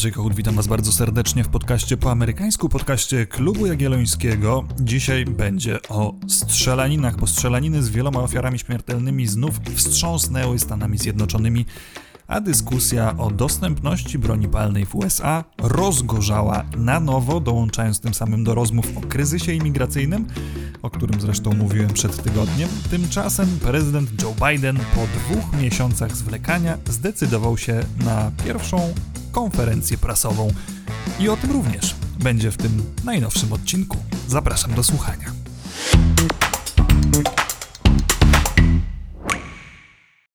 Andrzej Kochut, witam Was bardzo serdecznie w podcaście po amerykańsku, podcaście Klubu Jagiellońskiego. Dzisiaj będzie o strzelaninach, bo strzelaniny z wieloma ofiarami śmiertelnymi znów wstrząsnęły Stanami Zjednoczonymi, a dyskusja o dostępności broni palnej w USA rozgorzała na nowo, dołączając tym samym do rozmów o kryzysie imigracyjnym, o którym zresztą mówiłem przed tygodniem. Tymczasem prezydent Joe Biden po dwóch miesiącach zwlekania zdecydował się na pierwszą konferencję prasową. I o tym również będzie w tym najnowszym odcinku. Zapraszam do słuchania.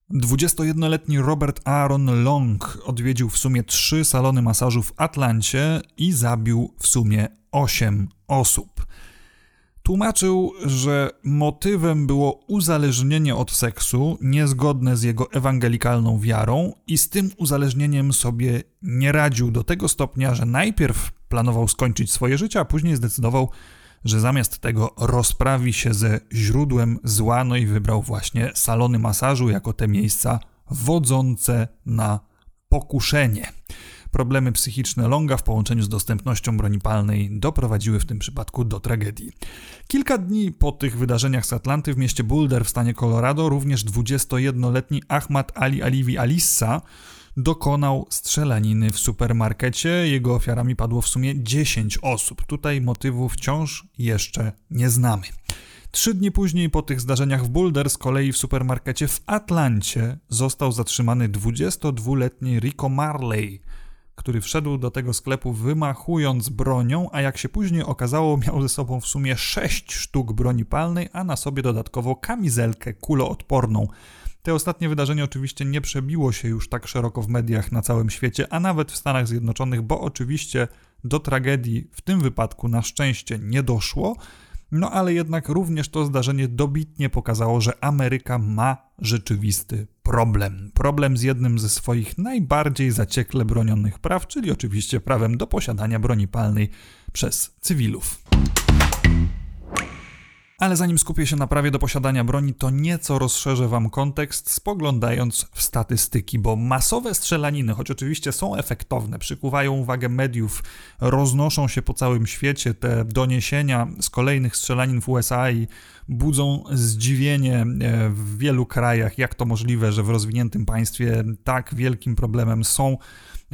Dwudziestojednoletni Robert Aaron Long odwiedził w sumie trzy salony masażu w Atlancie i zabił w sumie osiem osób. Tłumaczył, że motywem było uzależnienie od seksu niezgodne z jego ewangelikalną wiarą i z tym uzależnieniem sobie nie radził do tego stopnia, że najpierw planował skończyć swoje życie, a później zdecydował, że zamiast tego rozprawi się ze źródłem zła, no i wybrał właśnie salony masażu jako te miejsca wodzące na pokuszenie. Problemy psychiczne Longa w połączeniu z dostępnością broni palnej doprowadziły w tym przypadku do tragedii. Kilka dni po tych wydarzeniach z Atlanty w mieście Boulder w stanie Colorado również 21-letni Ahmad Ali Aliwi Alissa dokonał strzelaniny w supermarkecie. Jego ofiarami padło w sumie 10 osób. Tutaj motywu wciąż jeszcze nie znamy. Trzy dni później po tych zdarzeniach w Boulder z kolei w supermarkecie w Atlancie został zatrzymany 22-letni Rico Marley, który wszedł do tego sklepu wymachując bronią, a jak się później okazało, miał ze sobą w sumie 6 sztuk broni palnej, a na sobie dodatkowo kamizelkę kuloodporną. Te ostatnie wydarzenie oczywiście nie przebiło się już tak szeroko w mediach na całym świecie, a nawet w Stanach Zjednoczonych, bo oczywiście do tragedii w tym wypadku na szczęście nie doszło. No ale jednak również to zdarzenie dobitnie pokazało, że Ameryka ma rzeczywisty problem. Problem z jednym ze swoich najbardziej zaciekle bronionych praw, czyli oczywiście prawem do posiadania broni palnej przez cywilów. Ale zanim skupię się na prawie do posiadania broni, to nieco rozszerzę Wam kontekst, spoglądając w statystyki, bo masowe strzelaniny, choć oczywiście są efektowne, przykuwają uwagę mediów, roznoszą się po całym świecie, te doniesienia z kolejnych strzelanin w USA i budzą zdziwienie e, w wielu krajach, jak to możliwe, że w rozwiniętym państwie tak wielkim problemem są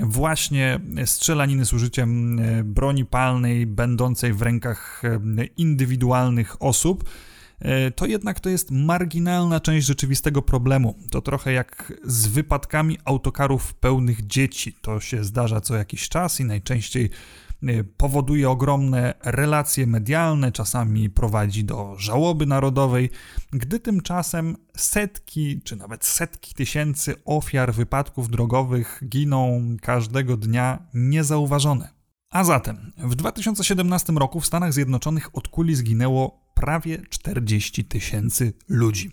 właśnie strzelaniny z użyciem e, broni palnej, będącej w rękach e, indywidualnych osób, e, to jednak to jest marginalna część rzeczywistego problemu. To trochę jak z wypadkami autokarów pełnych dzieci. To się zdarza co jakiś czas i najczęściej powoduje ogromne relacje medialne, czasami prowadzi do żałoby narodowej, gdy tymczasem setki czy nawet setki tysięcy ofiar wypadków drogowych giną każdego dnia niezauważone. A zatem w 2017 roku w Stanach Zjednoczonych od kuli zginęło prawie 40 tysięcy ludzi.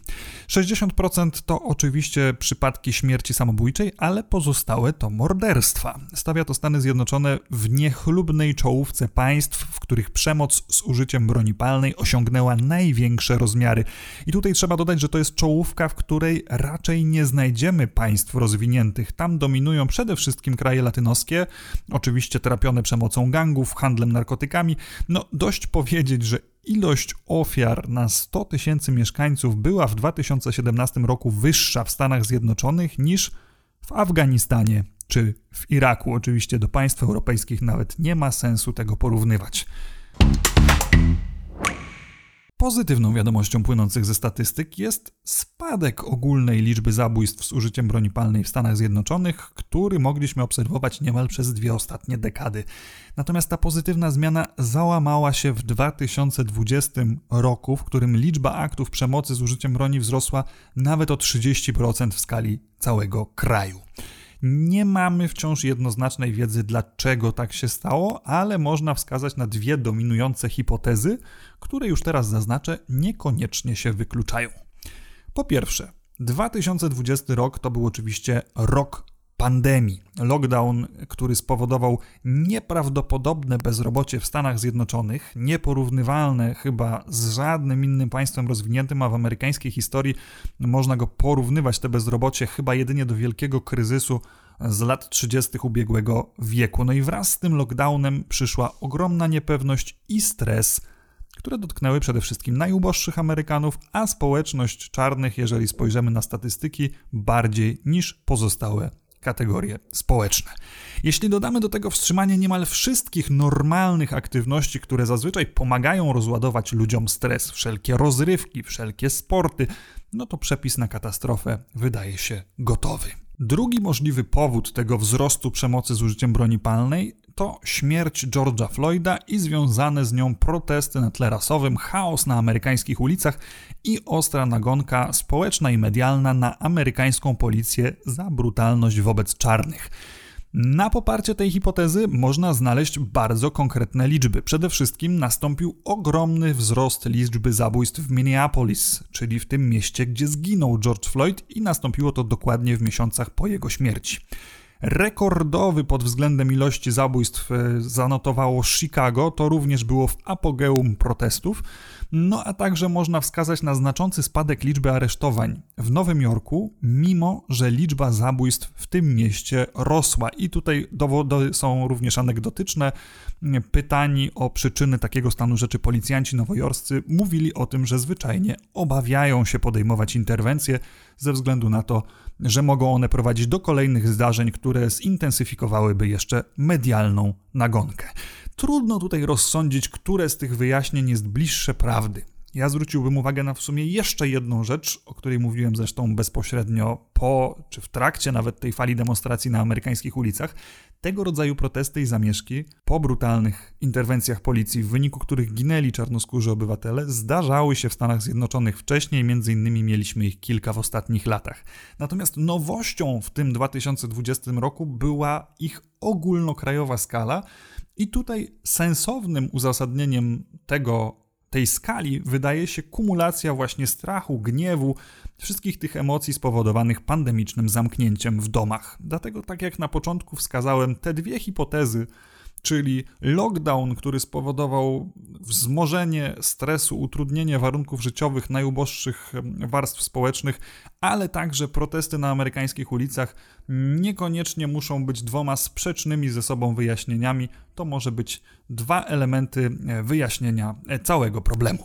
60% to oczywiście przypadki śmierci samobójczej, ale pozostałe to morderstwa. Stawia to Stany Zjednoczone w niechlubnej czołówce państw, w których przemoc z użyciem broni palnej osiągnęła największe rozmiary. I tutaj trzeba dodać, że to jest czołówka, w której raczej nie znajdziemy państw rozwiniętych. Tam dominują przede wszystkim kraje latynoskie, oczywiście trapione przemocą gangów, handlem narkotykami. No dość powiedzieć, że ilość ofiar na 100 tysięcy mieszkańców była w 2017 roku wyższa w Stanach Zjednoczonych niż w Afganistanie czy w Iraku. Oczywiście do państw europejskich nawet nie ma sensu tego porównywać. Pozytywną wiadomością płynących ze statystyk jest spadek ogólnej liczby zabójstw z użyciem broni palnej w Stanach Zjednoczonych, który mogliśmy obserwować niemal przez dwie ostatnie dekady. Natomiast ta pozytywna zmiana załamała się w 2020 roku, w którym liczba aktów przemocy z użyciem broni wzrosła nawet o 30% w skali całego kraju. Nie mamy wciąż jednoznacznej wiedzy, dlaczego tak się stało, ale można wskazać na dwie dominujące hipotezy, które już teraz zaznaczę, niekoniecznie się wykluczają. Po pierwsze, 2020 rok to był oczywiście rok pandemii. Lockdown, który spowodował nieprawdopodobne bezrobocie w Stanach Zjednoczonych, nieporównywalne chyba z żadnym innym państwem rozwiniętym, a w amerykańskiej historii można go porównywać, te bezrobocie, chyba jedynie do wielkiego kryzysu z lat 30. ubiegłego wieku. No i wraz z tym lockdownem przyszła ogromna niepewność i stres które dotknęły przede wszystkim najuboższych Amerykanów, a społeczność czarnych, jeżeli spojrzymy na statystyki, bardziej niż pozostałe kategorie społeczne. Jeśli dodamy do tego wstrzymanie niemal wszystkich normalnych aktywności, które zazwyczaj pomagają rozładować ludziom stres, wszelkie rozrywki, wszelkie sporty, no to przepis na katastrofę wydaje się gotowy. Drugi możliwy powód tego wzrostu przemocy z użyciem broni palnej to śmierć George'a Floyda i związane z nią protesty na tle rasowym, chaos na amerykańskich ulicach i ostra nagonka społeczna i medialna na amerykańską policję za brutalność wobec czarnych. Na poparcie tej hipotezy można znaleźć bardzo konkretne liczby. Przede wszystkim nastąpił ogromny wzrost liczby zabójstw w Minneapolis, czyli w tym mieście, gdzie zginął George Floyd, i nastąpiło to dokładnie w miesiącach po jego śmierci. Rekordowy pod względem ilości zabójstw e, zanotowało Chicago, to również było w apogeum protestów. No a także można wskazać na znaczący spadek liczby aresztowań w Nowym Jorku, mimo że liczba zabójstw w tym mieście rosła. I tutaj dowody są również anegdotyczne. Pytani o przyczyny takiego stanu rzeczy policjanci nowojorscy mówili o tym, że zwyczajnie obawiają się podejmować interwencje ze względu na to, że mogą one prowadzić do kolejnych zdarzeń, które zintensyfikowałyby jeszcze medialną nagonkę. Trudno tutaj rozsądzić, które z tych wyjaśnień jest bliższe prawdy. Ja zwróciłbym uwagę na w sumie jeszcze jedną rzecz, o której mówiłem zresztą bezpośrednio po czy w trakcie nawet tej fali demonstracji na amerykańskich ulicach. Tego rodzaju protesty i zamieszki po brutalnych interwencjach policji, w wyniku których ginęli czarnoskórzy obywatele, zdarzały się w Stanach Zjednoczonych wcześniej, między innymi mieliśmy ich kilka w ostatnich latach. Natomiast nowością w tym 2020 roku była ich ogólnokrajowa skala i tutaj sensownym uzasadnieniem tego, tej skali wydaje się kumulacja właśnie strachu, gniewu, wszystkich tych emocji spowodowanych pandemicznym zamknięciem w domach. Dlatego, tak jak na początku wskazałem, te dwie hipotezy czyli lockdown, który spowodował wzmożenie stresu, utrudnienie warunków życiowych najuboższych warstw społecznych, ale także protesty na amerykańskich ulicach niekoniecznie muszą być dwoma sprzecznymi ze sobą wyjaśnieniami. To może być dwa elementy e, wyjaśnienia e, całego problemu.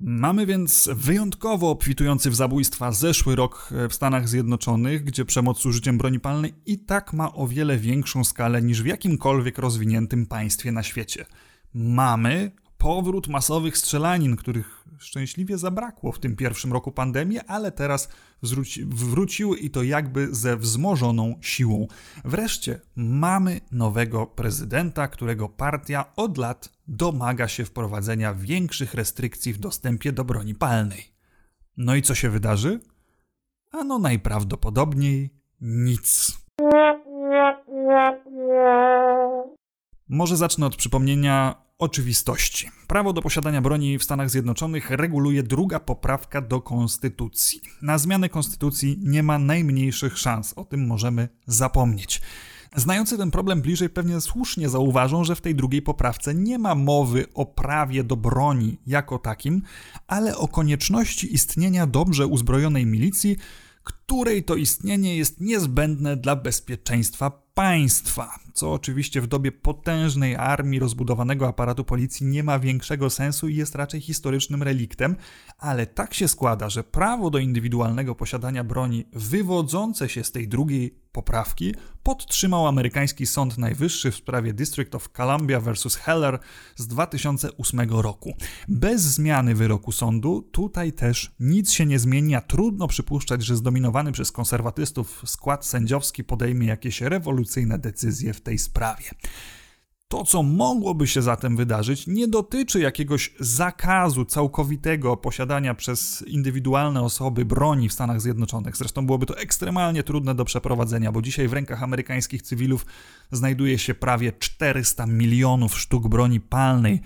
Mamy więc wyjątkowo obfitujący w zabójstwa zeszły rok w Stanach Zjednoczonych, gdzie przemoc z użyciem broni palnej i tak ma o wiele większą skalę niż w jakimkolwiek rozwiniętym państwie na świecie. Mamy powrót masowych strzelanin, których szczęśliwie zabrakło w tym pierwszym roku pandemii, ale teraz wróci, wróciły i to jakby ze wzmożoną siłą. Wreszcie mamy nowego prezydenta, którego partia od lat domaga się wprowadzenia większych restrykcji w dostępie do broni palnej. No i co się wydarzy? Ano najprawdopodobniej nic. Może zacznę od przypomnienia oczywistości. Prawo do posiadania broni w Stanach Zjednoczonych reguluje druga poprawka do konstytucji. Na zmianę konstytucji nie ma najmniejszych szans, o tym możemy zapomnieć. Znający ten problem bliżej pewnie słusznie zauważą, że w tej drugiej poprawce nie ma mowy o prawie do broni jako takim, ale o konieczności istnienia dobrze uzbrojonej milicji, której to istnienie jest niezbędne dla bezpieczeństwa państwa, co oczywiście w dobie potężnej armii, rozbudowanego aparatu policji nie ma większego sensu i jest raczej historycznym reliktem, ale tak się składa, że prawo do indywidualnego posiadania broni wywodzące się z tej drugiej poprawki podtrzymał amerykański Sąd Najwyższy w sprawie District of Columbia vs. Heller z 2008 roku. Bez zmiany wyroku sądu tutaj też nic się nie zmieni, a trudno przypuszczać, że zdominowany przez konserwatystów skład sędziowski podejmie jakieś rewolucyjne decyzje w tej sprawie. To, co mogłoby się zatem wydarzyć, nie dotyczy jakiegoś zakazu całkowitego posiadania przez indywidualne osoby broni w Stanach Zjednoczonych. Zresztą byłoby to ekstremalnie trudne do przeprowadzenia, bo dzisiaj w rękach amerykańskich cywilów znajduje się prawie 400 milionów sztuk broni palnej.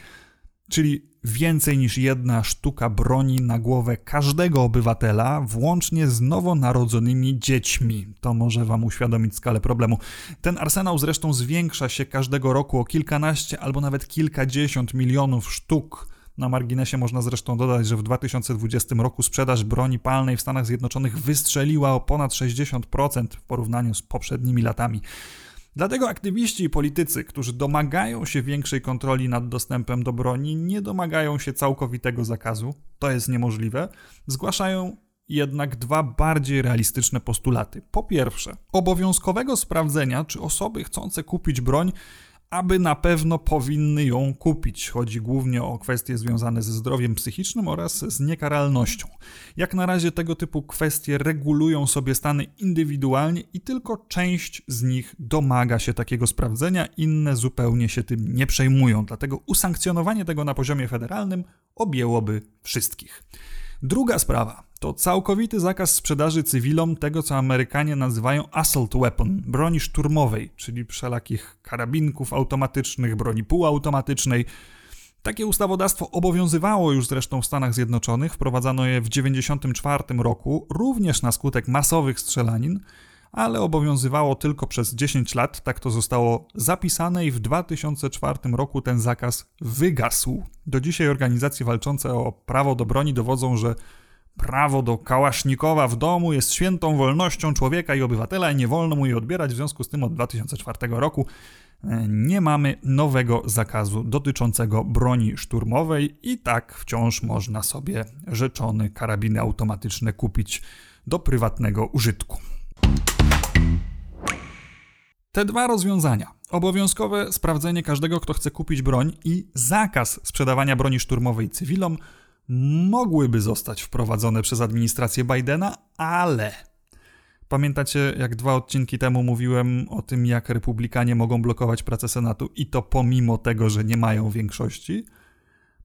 Czyli więcej niż jedna sztuka broni na głowę każdego obywatela, włącznie z nowonarodzonymi dziećmi. To może wam uświadomić skalę problemu. Ten arsenał zresztą zwiększa się każdego roku o kilkanaście albo nawet kilkadziesiąt milionów sztuk. Na marginesie można zresztą dodać, że w 2020 roku sprzedaż broni palnej w Stanach Zjednoczonych wystrzeliła o ponad 60% w porównaniu z poprzednimi latami. Dlatego aktywiści i politycy, którzy domagają się większej kontroli nad dostępem do broni, nie domagają się całkowitego zakazu, to jest niemożliwe, zgłaszają jednak dwa bardziej realistyczne postulaty. Po pierwsze, obowiązkowego sprawdzenia, czy osoby chcące kupić broń aby na pewno powinny ją kupić. Chodzi głównie o kwestie związane ze zdrowiem psychicznym oraz z niekaralnością. Jak na razie tego typu kwestie regulują sobie stany indywidualnie i tylko część z nich domaga się takiego sprawdzenia, inne zupełnie się tym nie przejmują. Dlatego usankcjonowanie tego na poziomie federalnym objęłoby wszystkich. Druga sprawa to całkowity zakaz sprzedaży cywilom tego, co Amerykanie nazywają assault weapon, broni szturmowej, czyli wszelakich karabinków automatycznych, broni półautomatycznej. Takie ustawodawstwo obowiązywało już zresztą w Stanach Zjednoczonych, wprowadzano je w 1994 roku, również na skutek masowych strzelanin, ale obowiązywało tylko przez 10 lat, tak to zostało zapisane i w 2004 roku ten zakaz wygasł. Do dzisiaj organizacje walczące o prawo do broni dowodzą, że prawo do kałasznikowa w domu jest świętą wolnością człowieka i obywatela i nie wolno mu jej odbierać. W związku z tym od 2004 roku e, nie mamy nowego zakazu dotyczącego broni szturmowej i tak wciąż można sobie rzeczone karabiny automatyczne kupić do prywatnego użytku. Te dwa rozwiązania, obowiązkowe sprawdzenie każdego, kto chce kupić broń i zakaz sprzedawania broni szturmowej cywilom, mogłyby zostać wprowadzone przez administrację Bidena, ale Pamiętacie, jak dwa odcinki temu mówiłem o tym, jak republikanie mogą blokować pracę Senatu i to pomimo tego, że nie mają większości?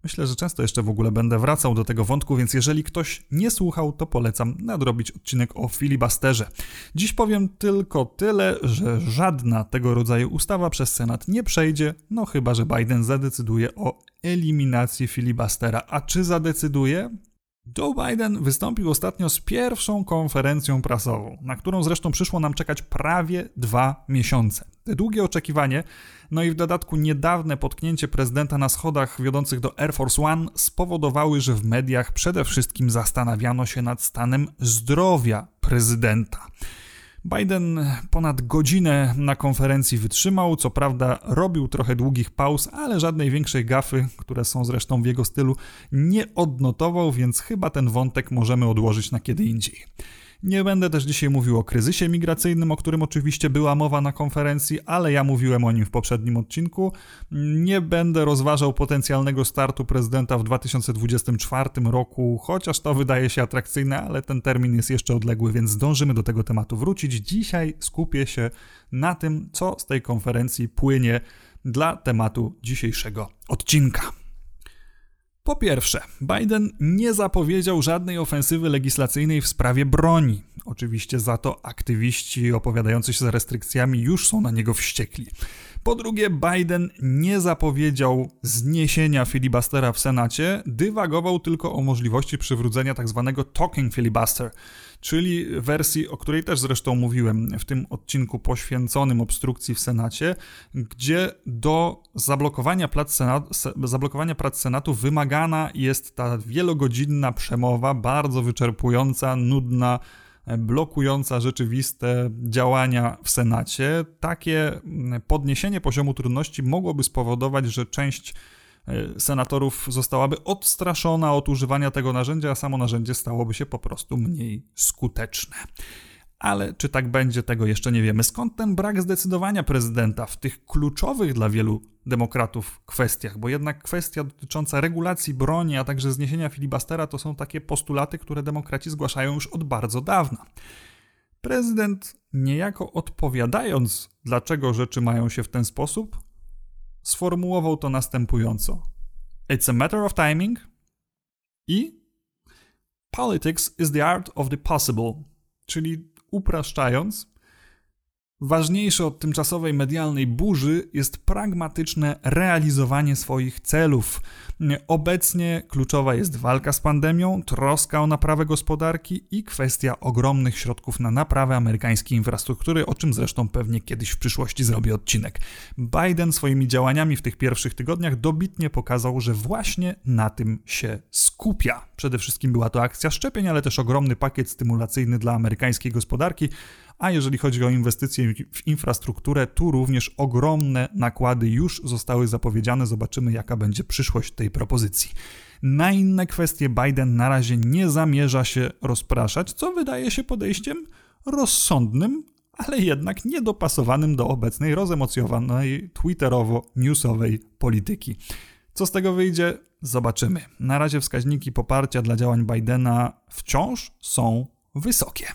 Myślę, że często jeszcze w ogóle będę wracał do tego wątku, więc jeżeli ktoś nie słuchał, to polecam nadrobić odcinek o filibasterze. Dziś powiem tylko tyle, że żadna tego rodzaju ustawa przez Senat nie przejdzie, no chyba, że Biden zadecyduje o eliminacji filibastera. A czy zadecyduje? Joe Biden wystąpił ostatnio z pierwszą konferencją prasową, na którą zresztą przyszło nam czekać prawie dwa miesiące. Te długie oczekiwanie, no i w dodatku niedawne potknięcie prezydenta na schodach wiodących do Air Force One spowodowały, że w mediach przede wszystkim zastanawiano się nad stanem zdrowia prezydenta. Biden ponad godzinę na konferencji wytrzymał, co prawda robił trochę długich pauz, ale żadnej większej gafy, które są zresztą w jego stylu, nie odnotował, więc chyba ten wątek możemy odłożyć na kiedy indziej. Nie będę też dzisiaj mówił o kryzysie migracyjnym, o którym oczywiście była mowa na konferencji, ale ja mówiłem o nim w poprzednim odcinku. Nie będę rozważał potencjalnego startu prezydenta w 2024 roku, chociaż to wydaje się atrakcyjne, ale ten termin jest jeszcze odległy, więc zdążymy do tego tematu wrócić. Dzisiaj skupię się na tym, co z tej konferencji płynie dla tematu dzisiejszego odcinka. Po pierwsze, Biden nie zapowiedział żadnej ofensywy legislacyjnej w sprawie broni. Oczywiście za to aktywiści opowiadający się za restrykcjami już są na niego wściekli. Po drugie, Biden nie zapowiedział zniesienia filibustera w Senacie, dywagował tylko o możliwości przywrócenia tzw. Tak talking filibuster, czyli wersji, o której też zresztą mówiłem w tym odcinku poświęconym obstrukcji w Senacie, gdzie do zablokowania prac, Senatu, zablokowania prac Senatu wymagana jest ta wielogodzinna przemowa, bardzo wyczerpująca, nudna, blokująca rzeczywiste działania w Senacie. Takie podniesienie poziomu trudności mogłoby spowodować, że część senatorów zostałaby odstraszona od używania tego narzędzia, a samo narzędzie stałoby się po prostu mniej skuteczne ale czy tak będzie, tego jeszcze nie wiemy. Skąd ten brak zdecydowania prezydenta w tych kluczowych dla wielu demokratów kwestiach? Bo jednak kwestia dotycząca regulacji broni, a także zniesienia filibastera to są takie postulaty, które demokraci zgłaszają już od bardzo dawna. Prezydent, niejako odpowiadając, dlaczego rzeczy mają się w ten sposób, sformułował to następująco: It's a matter of timing i Politics is the art of the possible, czyli upraszczając, Ważniejsze od tymczasowej medialnej burzy jest pragmatyczne realizowanie swoich celów. Obecnie kluczowa jest walka z pandemią, troska o naprawę gospodarki i kwestia ogromnych środków na naprawę amerykańskiej infrastruktury, o czym zresztą pewnie kiedyś w przyszłości zrobię odcinek. Biden swoimi działaniami w tych pierwszych tygodniach dobitnie pokazał, że właśnie na tym się skupia. Przede wszystkim była to akcja szczepień, ale też ogromny pakiet stymulacyjny dla amerykańskiej gospodarki, a jeżeli chodzi o inwestycje w infrastrukturę, tu również ogromne nakłady już zostały zapowiedziane. Zobaczymy, jaka będzie przyszłość tej propozycji. Na inne kwestie Biden na razie nie zamierza się rozpraszać, co wydaje się podejściem rozsądnym, ale jednak niedopasowanym do obecnej rozemocjowanej twitterowo-newsowej polityki. Co z tego wyjdzie? Zobaczymy. Na razie wskaźniki poparcia dla działań Bidena wciąż są wysokie.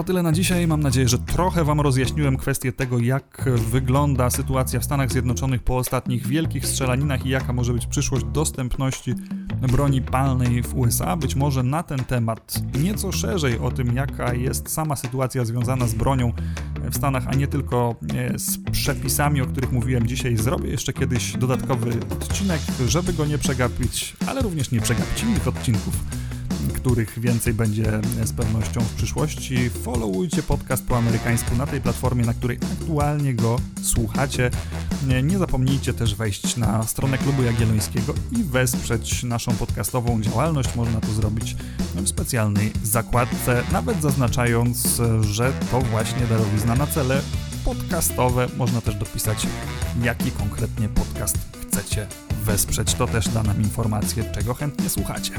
To tyle na dzisiaj. Mam nadzieję, że trochę Wam rozjaśniłem kwestię tego, jak wygląda sytuacja w Stanach Zjednoczonych po ostatnich wielkich strzelaninach i jaka może być przyszłość dostępności broni palnej w USA. Być może na ten temat nieco szerzej o tym, jaka jest sama sytuacja związana z bronią w Stanach, a nie tylko e, z przepisami, o których mówiłem dzisiaj. Zrobię jeszcze kiedyś dodatkowy odcinek, żeby go nie przegapić, ale również nie przegapić innych odcinków których więcej będzie z pewnością w przyszłości. Followujcie podcast po amerykańsku na tej platformie, na której aktualnie go słuchacie. Nie zapomnijcie też wejść na stronę Klubu Jagiellońskiego i wesprzeć naszą podcastową działalność. Można to zrobić w specjalnej zakładce, nawet zaznaczając, że to właśnie darowizna na cele podcastowe. Można też dopisać, jaki konkretnie podcast chcecie wesprzeć. To też da nam informację, czego chętnie słuchacie.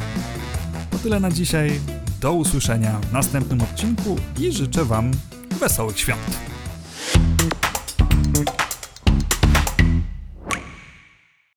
Tyle na dzisiaj. Do usłyszenia w następnym odcinku i życzę Wam wesołych świąt.